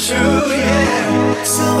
truth, yeah. So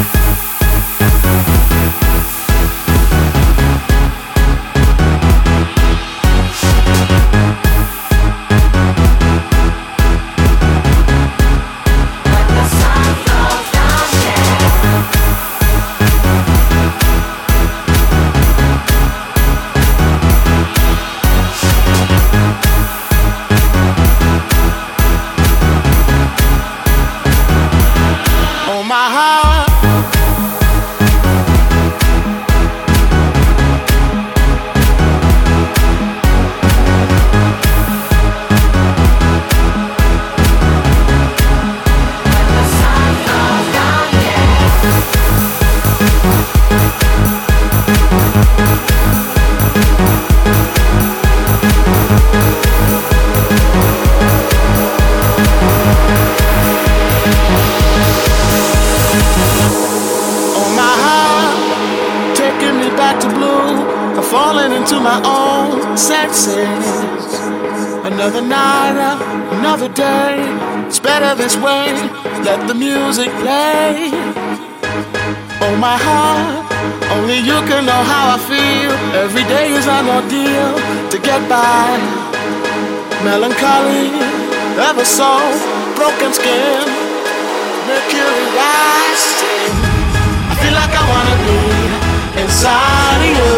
Broken skin, mercury rising. I feel like I wanna be inside of you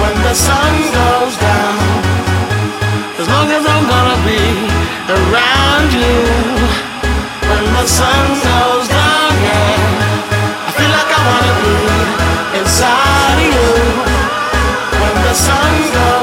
when the sun goes down. As long as I'm gonna be around you when the sun goes down, yeah. I feel like I wanna be inside of you when the sun goes